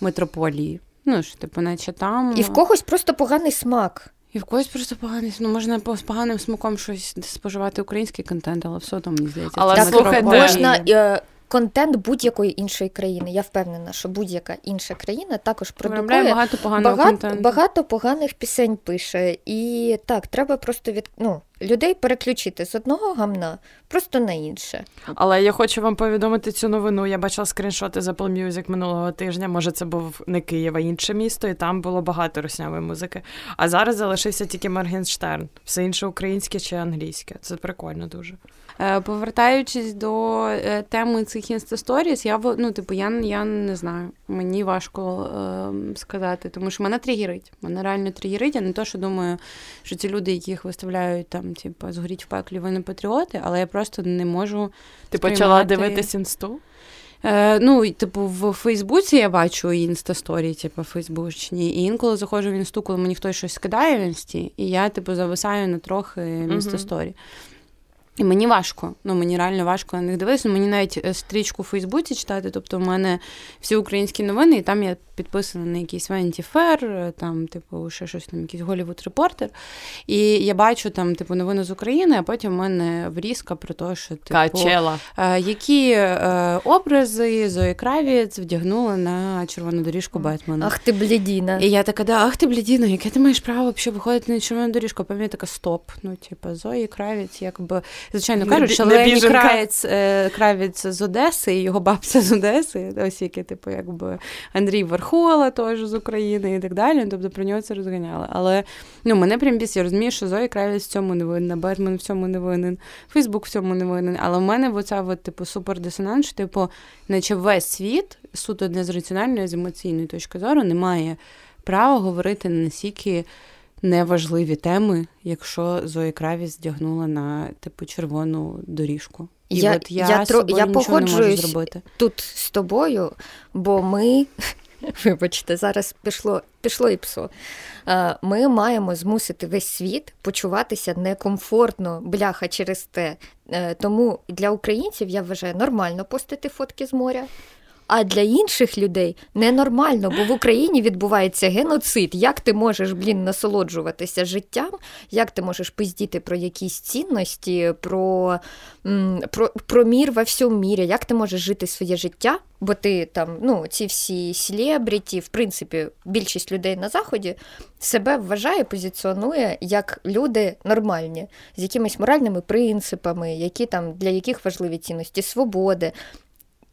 метрополії. Ну, що, типу, наче там. І в когось просто поганий смак. І в когось просто поганий ну можна з поганим смаком щось споживати український контент, але все одно мені здається. Але так, слухайте, можна е, контент будь-якої іншої країни. Я впевнена, що будь-яка інша країна також продукує багато поганого багато, контенту. багато поганих пісень пише. І так, треба просто від ну, людей переключити з одного гамна просто на інше. Але я хочу вам повідомити цю новину. Я бачила скріншоти з Apple Music минулого тижня. Може, це був не Київ, а інше місто, і там було багато руснявої музики. А зараз залишився тільки Моргенштерн. Все інше українське чи англійське. Це прикольно дуже. Е, повертаючись до е, теми цих інстасторіс, я ну, типу, я я не знаю. Мені важко е, сказати, тому що мене тригерить. Мене реально тригерить. Я не то, що думаю, що ці люди, яких виставляють там, типу, згоріть в пеклі, вони патріоти, але я просто не можу. Ти сприймати... почала дивитись інсту? Е, Ну, типу, в Фейсбуці я бачу інстасторії, типу, фейсбучні, і інколи заходжу в інсту, коли мені хтось щось скидає в інсті, і я, типу, зависаю на трохи інстасторі. Uh-huh. І мені важко, ну мені реально важко на них дивитися. Мені навіть е, стрічку в Фейсбуці читати. Тобто, в мене всі українські новини, і там я підписана на якийсь Vanity Fair, там, типу, ще щось там, якийсь Голівуд репортер. І я бачу там, типу, новини з України, а потім в мене врізка про те, що типу, Качела. Е, які е, образи Зої Кравіц вдягнули на червону доріжку Бетмена. Ах ти блядіна. І я така, да, ах ти блядіна, яке ти маєш право взагалі виходити на червону доріжку? А я така, стоп. Ну, типу, Зої Кравіц, якби звичайно кажуть, що Лені Кравець, е, Кравець з Одеси, і його бабця з Одеси, ось які, типу, якби Андрій Верхола теж з України і так далі. Тобто про нього це розганяли. Але ну, мене прям біс, я розумію, що Зоя Кравець в цьому не винна, Бетмен в цьому не винен, Фейсбук в цьому не винен. Але в мене оця от, типу, супердисонанс, що, типу, наче весь світ, суто не з раціональної, з емоційної точки зору, не має права говорити настільки неважливі теми, якщо Зої Кравіс здягнула на типу червону доріжку. І я, от я, я, тро, я погоджуюсь тут з тобою, бо ми. Вибачте, зараз пішло пішло і псо. Ми маємо змусити весь світ почуватися некомфортно, бляха через те. Е, тому для українців я вважаю нормально постити фотки з моря. А для інших людей ненормально, бо в Україні відбувається геноцид. Як ти можеш, блін, насолоджуватися життям? Як ти можеш пиздіти про якісь цінності, про про, про мір во всьому мірі? Як ти можеш жити своє життя? Бо ти там, ну, ці всі селебріті, в принципі, більшість людей на заході себе вважає, позиціонує як люди нормальні, з якимись моральними принципами, які там для яких важливі цінності, свободи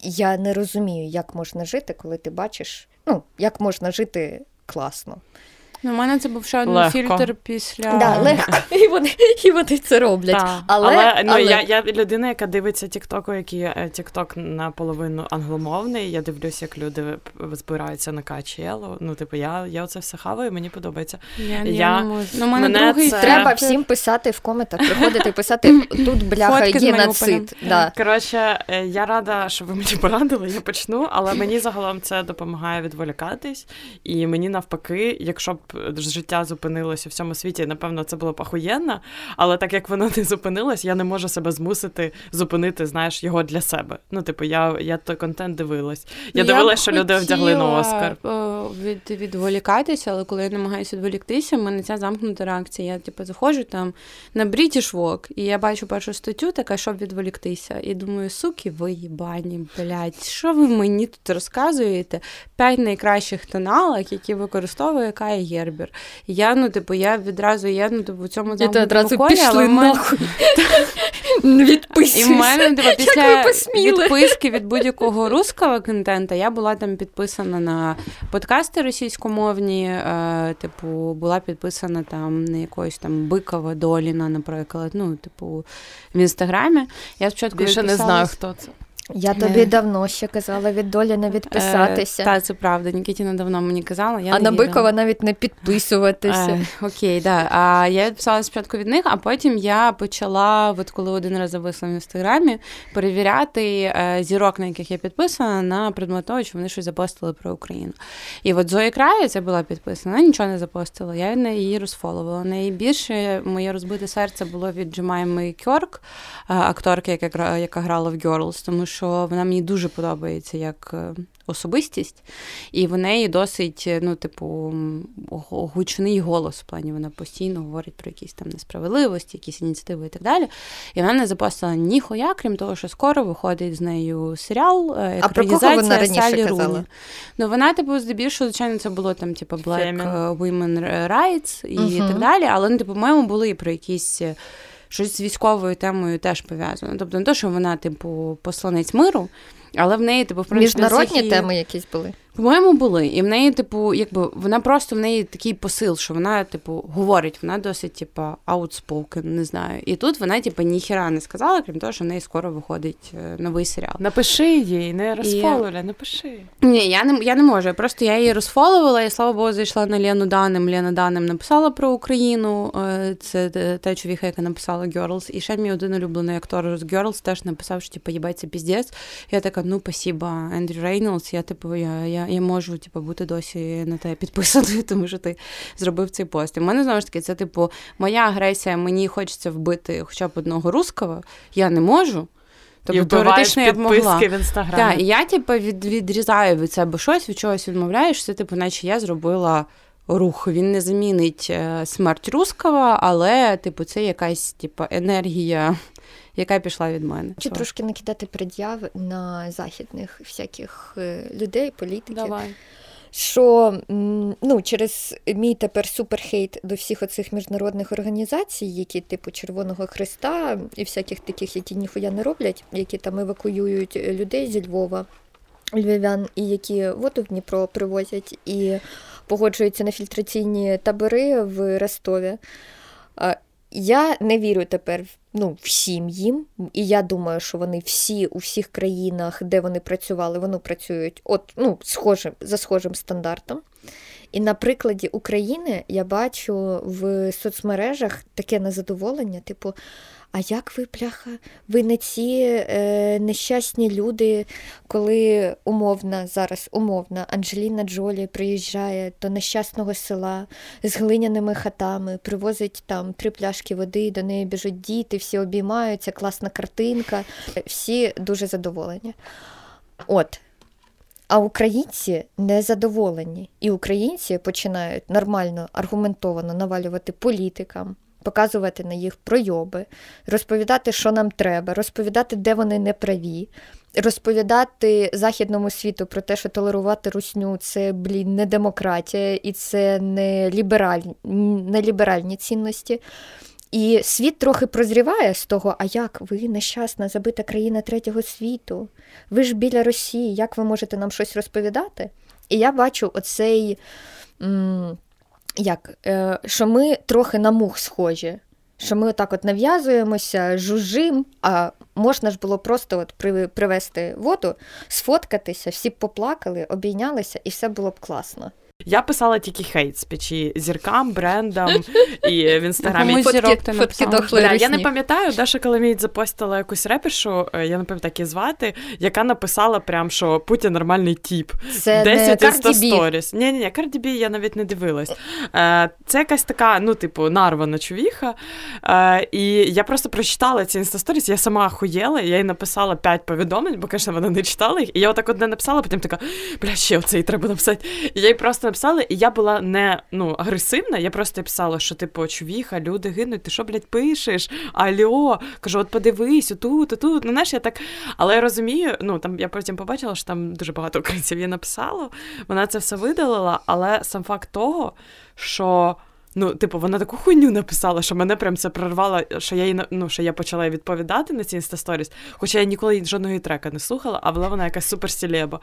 я не розумію, як можна жити, коли ти бачиш, ну, як можна жити класно. Ну, У мене це був ще один фільтр після Да, легко. І вони і вони це роблять. Да. Але але, ну, але... я я людина, яка дивиться Тіктоку, який Тікток наполовину англомовний. Я дивлюся, як люди збираються на качелу. Ну, типу, я я оце все хаваю, мені подобається. Я, я, я не можу. Ну, мене другий це... Треба всім писати в коментах, приходити писати тут бляха є нацид. Да. Коротше, е, я рада, що ви мені порадили, я почну, але мені загалом це допомагає відволікатись, і мені навпаки, якщо б життя зупинилося в всьому світі, напевно, це було б ахуєнно, але так як воно не зупинилось, я не можу себе змусити зупинити, знаєш, його для себе. Ну, типу, я я той контент дивилась. Я, я дивилась, що люди вдягли на Оскар. Е, від, відволікатися, але коли я намагаюся відволіктися, в мене ця замкнута реакція. Я типу заходжу там на British Vogue, і я бачу першу статтю, така, щоб відволіктися. І думаю, суки, ви їбані, блядь, що ви мені тут розказуєте? П'ять найкращих тоналок, які використовує Кая Гербер. Я, ну, типу, я відразу я ну, типу, в цьому замкнутому колі, але в мене... І в мене типу, після відписки від будь-якого русского контента я була там підписана на подкасти російськомовні, е, типу, була підписана там на якоїсь там Бикова Доліна, наприклад. Ну, типу, в інстаграмі. Я спочатку Більше не знаю, хто це. Я тобі давно ще казала від долі не відписатися. Е, Так, це правда. Нікітіна давно мені казала. Я а на Бикова навіть не підписуватися. Е, окей, да. А я відписалася спочатку від них, а потім я почала, от коли один раз зависла в інстаграмі, перевіряти е, зірок, на яких я підписана, на предмет того, чи вони щось запостили про Україну. І от Зоя Края це була підписана, вона нічого не запостила. Я на її розфоловила. Найбільше моє розбите серце було від Джемайми Кьорк, е, акторки, яка яка грала в Girls, тому що вона мені дуже подобається як е, особистість, і в неї досить, е, ну, типу, гучний голос в плані. Вона постійно говорить про якісь там несправедливості, якісь ініціативи і так далі. І вона не запостила ніхуя, крім того, що скоро виходить з нею серіал, е, екранізація Салі Руні. Ну, вона, типу, здебільшого, звичайно, це було там, типу, Black Women Rights і uh так далі. Але, ну, типу, по-моєму, були і про якісь щось з військовою темою теж пов'язано. Тобто не те, що вона, типу, посланець миру, але в неї, типу, в принципі, міжнародні всіх... теми якісь були. По-моєму, були. І в неї, типу, якби вона просто в неї такий посил, що вона, типу, говорить, вона досить, типу, outspoken, не знаю. І тут вона, типу, ніхіра не сказала, крім того, що в неї скоро виходить е, новий серіал. Напиши їй, не розфоловля, і... напиши. Ні, я не я не можу. Просто я її розфоловила, і слава Богу, зайшла на Лену Даним. Лена Даним написала про Україну. Е, це та чоловіка, яка написала Girls. І ще мій один улюблений актор з Girls теж написав, що типу, їбається піздець. Я така, ну, спасіба, Ендрю Рейнолдс, я типу, я. я я можу типу, бути досі на те підписаною, тому що ти зробив цей пост. І в мене знову ж таки це, типу, моя агресія, мені хочеться вбити хоча б одного русского, я не можу. Тобто теоретично я б могла. в інстаграмі. Так, і я, типу, від, відрізаю від себе щось, від чогось відмовляєш, це, типу, наче я зробила. Рух він не замінить е, смерть руского, але типу це якась типу, енергія яка пішла від мене. Чи трошки накидати пред'яв на західних всяких е, людей, політиків. Давай. Що ну, через мій тепер суперхейт до всіх оцих міжнародних організацій, які типу Червоного Христа і всяких таких, які ніхуя не роблять, які там евакуюють людей зі Львова, львів'ян, і які воду в Дніпро привозять і погоджуються на фільтраційні табори в Ростові. Я не вірю тепер ну, всім їм, і я думаю, що вони всі у всіх країнах, де вони працювали, вони працюють от, ну, схожим, за схожим стандартом. І на прикладі України я бачу в соцмережах таке незадоволення, типу, а як ви, пляха, ви не ці е, нещасні люди, коли умовна, зараз умовна Анджеліна Джолі приїжджає до нещасного села з глиняними хатами, привозить там три пляшки води, до неї біжуть діти, всі обіймаються, класна картинка, всі дуже задоволені. От. А українці не задоволені. І українці починають нормально аргументовано навалювати політикам, показувати на їх пройоби, розповідати, що нам треба, розповідати, де вони не праві, розповідати західному світу про те, що толерувати русню це блін, не демократія і це не ліберальні, не ліберальні цінності. І світ трохи прозріває з того, а як ви нещасна, забита країна третього світу? Ви ж біля Росії, як ви можете нам щось розповідати? І я бачу оцей як, е, що ми трохи на мух схожі, що ми отак от нав'язуємося, жужжим, а можна ж було просто от привезти воду, сфоткатися, всі поплакали, обійнялися, і все було б класно. Я писала тільки хейт спічі зіркам, брендам і в інстаграмі. Фотки, Я не пам'ятаю, Даша Каламіт запостила якусь репершу, е, я не пам'ятаю, як її звати, яка написала прям, що Путін нормальний тіп. Це 10 із 100 сторіс. Ні, ні, ні, Карді Бі я навіть не дивилась. Е, це якась така, ну, типу, нарвана чувіха. Е, і я просто прочитала ці інстасторіс, я сама охуєла, я їй написала 5 повідомлень, бо, звісно, вона не читала їх. І я отак одне написала, потім така, бля, ще оцей треба написати. І я їй просто написала, і я була не ну, агресивна, я просто писала, що, типу, чувіха, люди гинуть, ти що, блядь, пишеш? Альо, кажу, от подивись, отут, отут. Ну, знаєш, я так. Але я розумію, ну там я потім побачила, що там дуже багато українців я написало, вона це все видалила, але сам факт того, що. Ну, типу, вона таку хуйню написала, що мене прям це прорвало, що я їй, ну, що я почала відповідати на ці інстасторіс, хоча я ніколи жодного трека не слухала, а була вона якась суперсілеба.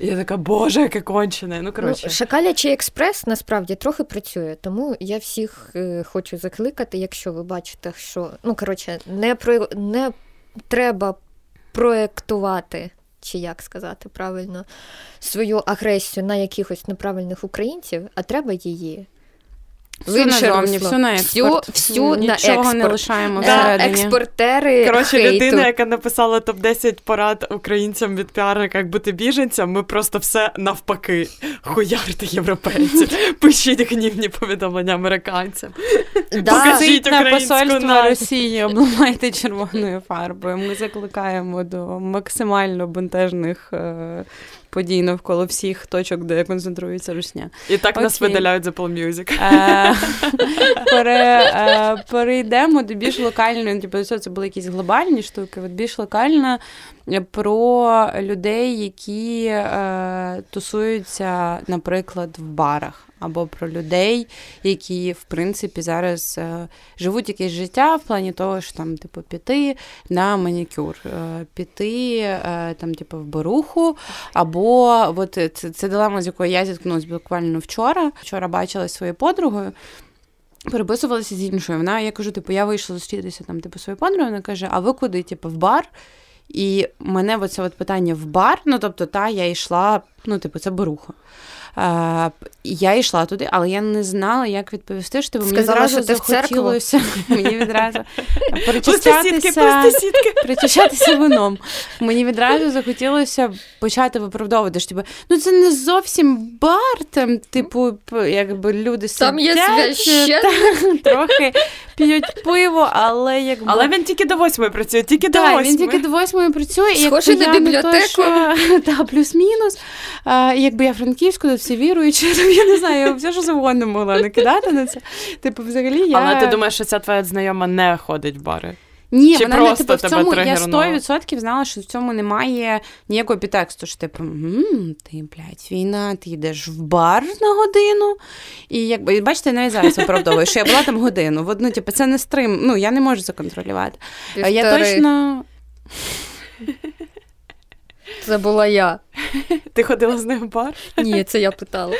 І я така, боже, яке кончене. Ну, коротше. Ну, Шакалячий експрес насправді трохи працює, тому я всіх е, хочу закликати, якщо ви бачите, що ну коротше, не про не треба проектувати. Чи як сказати правильно свою агресію на якихось неправильних українців, а треба її Всю назовні, всю на експорт. Всю, всю Нічого на експорт. не лишаємо да, всередині. Експортери Коротше, хейту. людина, яка написала топ-10 порад українцям від піарника, як бути біженцям, ми просто все навпаки. Хуярте європейці. Пишіть гнівні повідомлення американцям. Да. Покажіть на посольство Росії, обламайте червоною фарбою. Ми закликаємо до максимально бентежних е, подій навколо всіх точок, де концентрується русня. І так Окей. нас видаляють за Apple Music. Е, пере, е, перейдемо до більш локальної, типу, це були якісь глобальні штуки, от більш локальна про людей, які е, тусуються, наприклад, в барах або про людей, які в принципі зараз е, живуть якесь життя в плані того, що там, типу, піти на манікюр, е, піти е, там, типу, в баруху, або от це, це дилема, з якою я зіткнулася буквально вчора. Вчора бачила своєю подругою. Переписувалася з іншою. Вона я кажу, типу, я вийшла зустрітися там, типу, своєю подругою, вона каже: А ви куди? Типу, в бар? І мене оце от питання в бар, ну тобто, та я йшла, ну, типу, це Я йшла туди, але я не знала, як відповісти, що мені відразу захотілося мені відразу причащатися вином. Мені відразу захотілося почати виправдовувати. що типу, ну це не зовсім бар, там, типу, якби люди Там є трохи п'ють пиво, але якби... Але він тільки до восьмої працює, тільки до восьмої. він тільки до восьмої працює. Схоже на бібліотеку. Та, плюс-мінус. Якби я франківську, то всі віруючі, я не знаю, я все що завгодно могла накидати на це. Типу, взагалі я... Але ти думаєш, що ця твоя знайома не ходить в бари? Ні, Чи вона не типу, в цьому я 100% знала, що в цьому немає ніякого підтексту. що типу, ти, блядь, війна, ти йдеш в бар на годину. І якби бачите, навіть зараз виправдовую, що я була там годину. В одну, типу, це не стрим. Ну, я не можу законтролювати. А я точно. Це була я. Ти ходила з ним в бар? Ні, це я питала.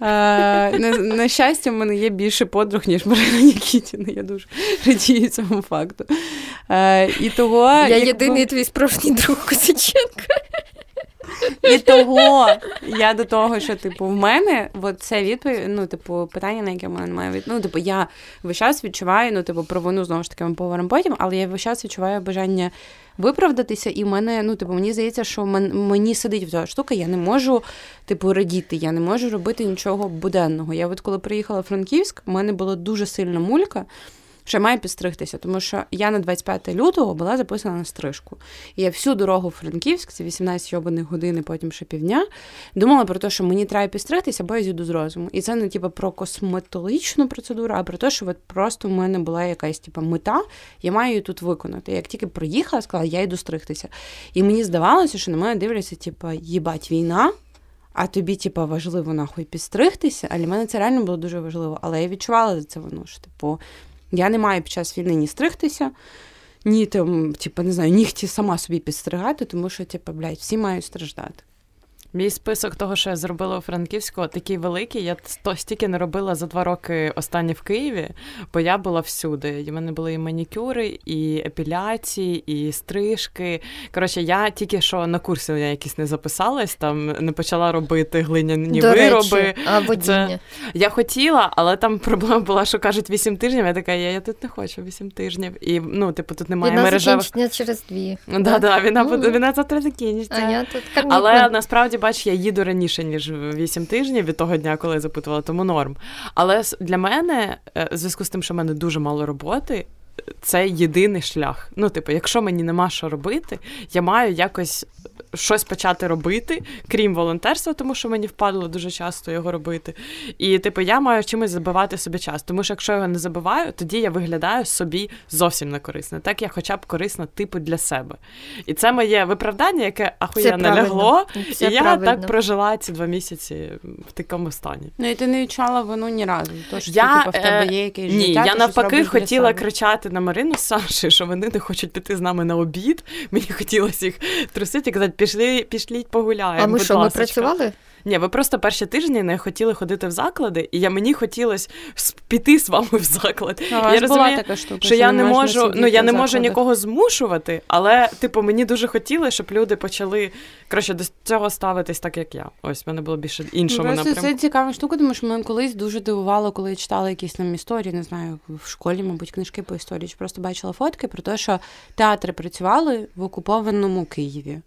На, на щастя, в мене є більше подруг, ніж Марина Нікітіна. Я дуже радію цьому факту. І того, Я як... єдиний твій справжній друг Косиченка. І того я до того, що типу в мене от це відповідь, ну, типу, питання, на яке в мене немає від. Ну, типу, я весь час відчуваю, ну, типу, про вину знову ж таки ми поговоримо потім, але я весь час відчуваю бажання виправдатися, і в мене, ну, типу, мені здається, що мен, мені сидить в ця штука, я не можу, типу, радіти, я не можу робити нічого буденного. Я от коли приїхала в Франківськ, в мене була дуже сильна мулька що я маю підстригтися, тому що я на 25 лютого була записана на стрижку. І я всю дорогу в Франківськ, це 18 йобаних годин, і потім ще півдня, думала про те, що мені треба підстригтися, бо я зійду з розуму. І це не типу, про косметологічну процедуру, а про те, що от просто в мене була якась типу, мета, я маю її тут виконати. Як тільки приїхала, сказала, я йду стригтися. І мені здавалося, що на мене дивляться, типу, їбать війна. А тобі, типу, важливо нахуй підстригтися, а для мене це реально було дуже важливо. Але я відчувала за це воно що, типу, я не маю під час війни ні стригтися, ні там, типу, не знаю, нігті сама собі підстригати, тому що, типу, блядь, всі мають страждати. Мій список того, що я зробила у Франківську, такий великий. Я то стільки не робила за два роки останні в Києві, бо я була всюди. У мене були і манікюри, і епіляції, і стрижки. Коротше, я тільки що на курси я якісь не записалась, там не почала робити глиняні До вироби. Речі, а водіння? Це... Я хотіла, але там проблема була, що кажуть 8 тижнів. Я така, я, я тут не хочу 8 тижнів. І ну, типу, тут немає мережевих. закінчення через дві. Да, да, Ну, буде, війна завтра закінчиться. А я тут Але насправді, бач, я їду раніше, ніж 8 тижнів від того дня, коли я запитувала, тому норм. Але для мене, е, в зв'язку з тим, що в мене дуже мало роботи, це єдиний шлях. Ну, типу, якщо мені нема що робити, я маю якось щось почати робити, крім волонтерства, тому що мені впадло дуже часто його робити. І, типу, я маю чимось забивати собі час. Тому що якщо я його не забиваю, тоді я виглядаю собі зовсім не корисне. Так я хоча б корисна, типу, для себе. І це моє виправдання, яке ахуєнно лягло. Це і я правильно. так прожила ці два місяці в такому стані. Ну і ти не відчувала вину ні разу. Тож Я, типу, в тебе е, є якесь Ні, життя. я навпаки хотіла себе. Кричати на Марину з Саші, що вони не хочуть піти з нами на обід. Мені хотілося їх трусити і казати, пішли, пішліть погуляємо. А ми що, ми працювали? Ні, ви просто перші тижні не хотіли ходити в заклади, і я мені хотілося піти з вами в заклад. Ну, вас я була розумію, така штука, що я не можу, ну я не можу нікого змушувати, але типу мені дуже хотілося, щоб люди почали коротше до цього ставитись так, як я. Ось в мене було більше іншого Ну, напрямку. це цікава штука, тому що мене колись дуже дивувало, коли я читала якісь там історії, не знаю, в школі, мабуть, книжки по історії, чи просто бачила фотки про те, що театри працювали в окупованому Києві.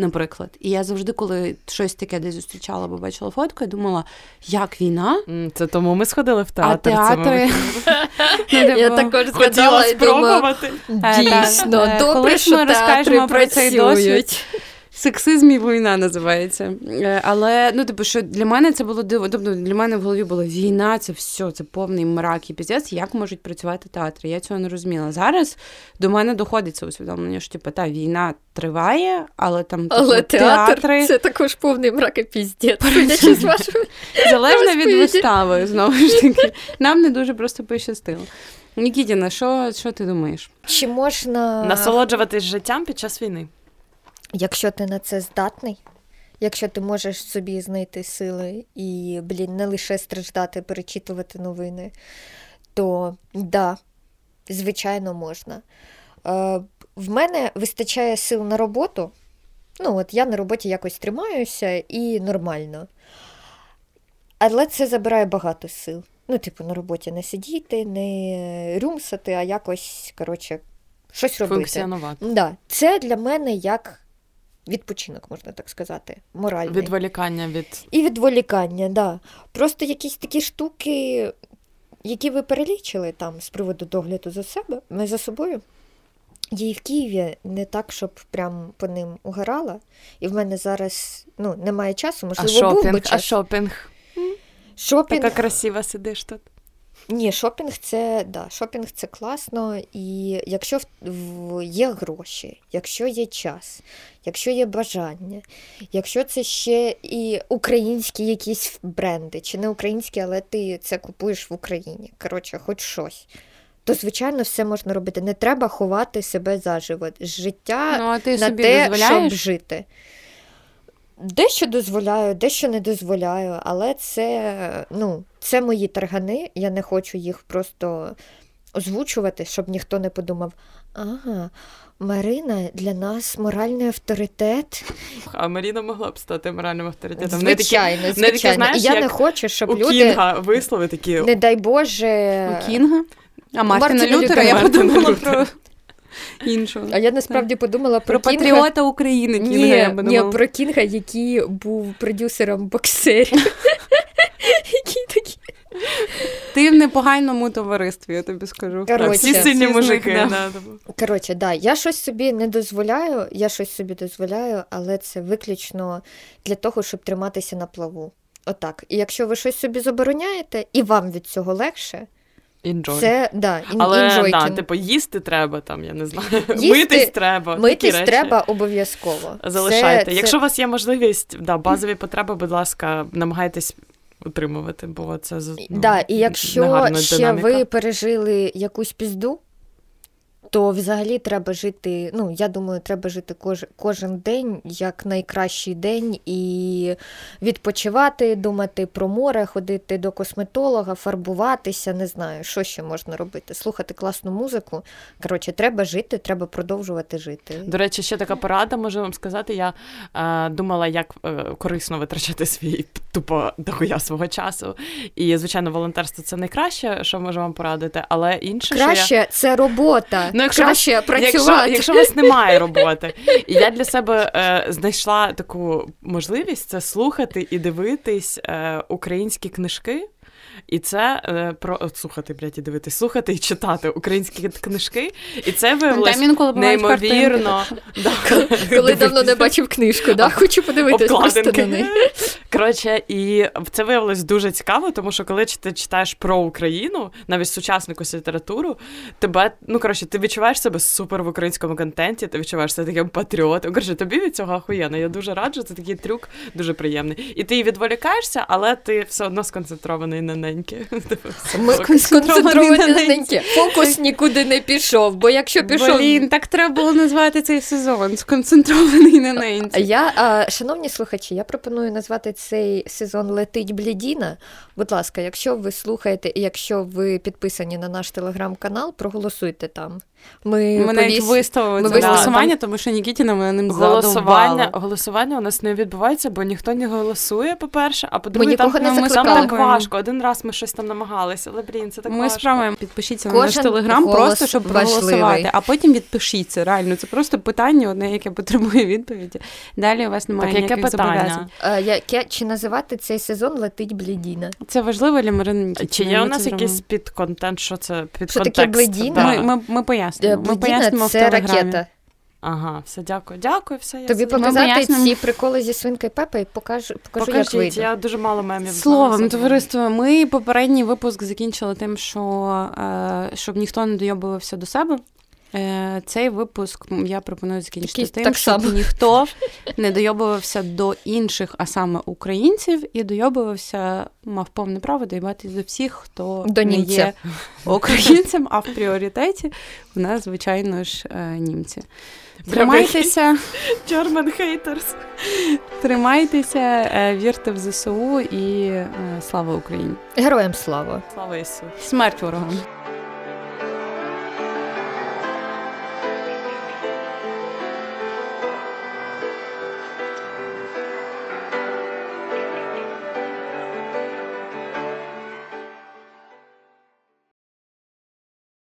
Наприклад, і я завжди, коли щось таке десь зустрічала або бачила фотку, я думала, як війна, Це тому ми сходили в театр. це, театри. Я типу, також Хотіла згадала і думала, спробувати. Е, дійсно, е, добре, що театри працюють. Сексизм і війна називається. Е, Але ну, типу, що для мене це було диво. Тобто для мене в голові була війна, це все, це повний мрак і піздець. Як можуть працювати театри? Я цього не розуміла. Зараз до мене доходить це усвідомлення, що типу, та війна триває, але там типу, театр театри це також повний мрак і піздець. Залежно від вистави, знову ж таки. Нам не дуже просто пощастило. Нікітіна, що, що ти думаєш? Чи можна Насолоджуватись життям під час війни. Якщо ти на це здатний, якщо ти можеш собі знайти сили і, блін, не лише страждати, перечитувати новини, то да, звичайно, можна. Е, в мене вистачає сил на роботу. Ну, от я на роботі якось тримаюся і нормально. Але це забирає багато сил. Ну, типу, на роботі не сидіти, не рюмсати, а якось, коротше, щось робити. Функціонувати. Да, це для мене як відпочинок, можна так сказати, моральний. Відволікання від І відволікання, да. Просто якісь такі штуки, які ви перелічили там з приводу догляду за себе, не за собою. Я і в Києві не так, щоб прям по ним угорала. І в мене зараз ну, немає часу, а можливо, був би шопінг, а шопінг. Шопінг, Така красива сидиш тут. Ні, шопінг це да, шопінг це класно, і якщо в, в, є гроші, якщо є час, якщо є бажання, якщо це ще і українські якісь бренди, чи не українські, але ти це купуєш в Україні. Коротше, хоч щось. То, звичайно, все можна робити. Не треба ховати себе заживо. Життя Ну, а ти на собі те, дозволяєш? щоб жити. Дещо дозволяю, дещо не дозволяю, але це, ну, це мої таргани. Я не хочу їх просто озвучувати, щоб ніхто не подумав: ага, Марина для нас моральний авторитет. А Маріна могла б стати моральним авторитетом. Вони такі, Звичайно, такі, знаєш, я як не хочу, щоб у люди, Кінга вислови такі. не дай Боже. У Кінга? А Мартина Мартіна Лютера, я подумала Лютера. про іншого. А я насправді подумала про, Про Кінга. патріота України Кінга, Ні, я ні, про Кінга, який був продюсером боксерів. Ти в непоганому товаристві, я тобі скажу. Коротше. Всі сильні Всі мужики. да. да. Коротше, да, я щось собі не дозволяю, я щось собі дозволяю, але це виключно для того, щоб триматися на плаву. Отак. І якщо ви щось собі забороняєте, і вам від цього легше, Enjoy. це да, ін- Але да, типу, їсти треба там, я не знаю. Їсти- Митись треба. такі Митись речі. треба обов'язково. Залишайте. Це- Якщо це- у вас є можливість, да, базові потреби, будь ласка, намагайтесь утримувати, бо це ну, да, і якщо ще динаміка. ви пережили якусь пізду, то взагалі треба жити. Ну, я думаю, треба жити кож, кожен день як найкращий день і відпочивати, думати про море, ходити до косметолога, фарбуватися, не знаю, що ще можна робити. Слухати класну музику. Коротше, треба жити, треба продовжувати жити. До речі, ще така порада, можу вам сказати. Я е, думала, як е, корисно витрачати свій тупо дохуя свого часу. І, звичайно, волонтерство це найкраще, що можу вам порадити, але інше краще що я... це робота. Ну, якщо краще вас, працювати. Якщо, якщо у вас немає роботи, і я для себе е, знайшла таку можливість це слухати і дивитись е, українські книжки. І це е, про от, слухати, блядь, і дивитись, слухати і читати українські книжки. І це виявилось неймовірно. Да, Коли давно не бачив книжку, да? хочу подивитись просто на неї. Коротше, і це виявилось дуже цікаво, тому що коли ти читаєш про Україну, навіть сучасну якусь літературу, тебе, ну коротше, ти відчуваєш себе супер в українському контенті, ти відчуваєш себе таким патріотом. Коротше, тобі від цього охуєнно. Я дуже раджу, це такий трюк дуже приємний. І ти відволікаєшся, але ти все одно сконцентрований на неї неньки. Ми сконцентровані. Фокус нікуди не пішов, бо якщо пішов. Блін, так треба було назвати цей сезон. Сконцентрований на неньці. Я, а, Шановні слухачі, я пропоную назвати цей сезон Летить Блідіна. Будь ласка, якщо ви слухаєте і якщо ви підписані на наш телеграм-канал, проголосуйте там. Ми ми навіть виставили це голосування, тому що Нікітіна мене ним голосування. Голосування у нас не відбувається, бо ніхто не голосує, по-перше, а по-друге, там так важко. Один раз ми щось там намагалися, але блін, це так ми важко. Справимо. Підпишіться на наш телеграм, просто щоб проголосувати, а потім відпишіться. Реально, це просто питання, одне, яке потребує відповіді. Далі у вас немає так, ніяких зобов'язань. Е, яке чи називати цей сезон летить блідіна? Це важливо для Марини. Чи є у нас якийсь підконтент? Що це під Що таке блідіна? Ми ми пояснимо пояснимо. Ми пояснимо це в телеграмі. ракета. Ага, все, дякую. Дякую, все. Я Тобі показати ці приколи зі свинкою Пепи, покажу, покажу Покажіть, як вийде. я дуже мало мемів Словом, товариство, ми попередній випуск закінчили тим, що е, щоб ніхто не дойобувався до себе. Е, цей випуск я пропоную закінчити Якийсь тим, щоб само. ніхто не дойобувався до інших, а саме українців, і дойобувався, мав повне право доїбатися до всіх, хто до не є українцем, а в пріоритеті в нас, звичайно ж, е, німці. Тримайтеся, German haters. Тримайтеся, е, вірте в ЗСУ і слава Україні! Героям слава! Слава Ісу! Смерть ворогам!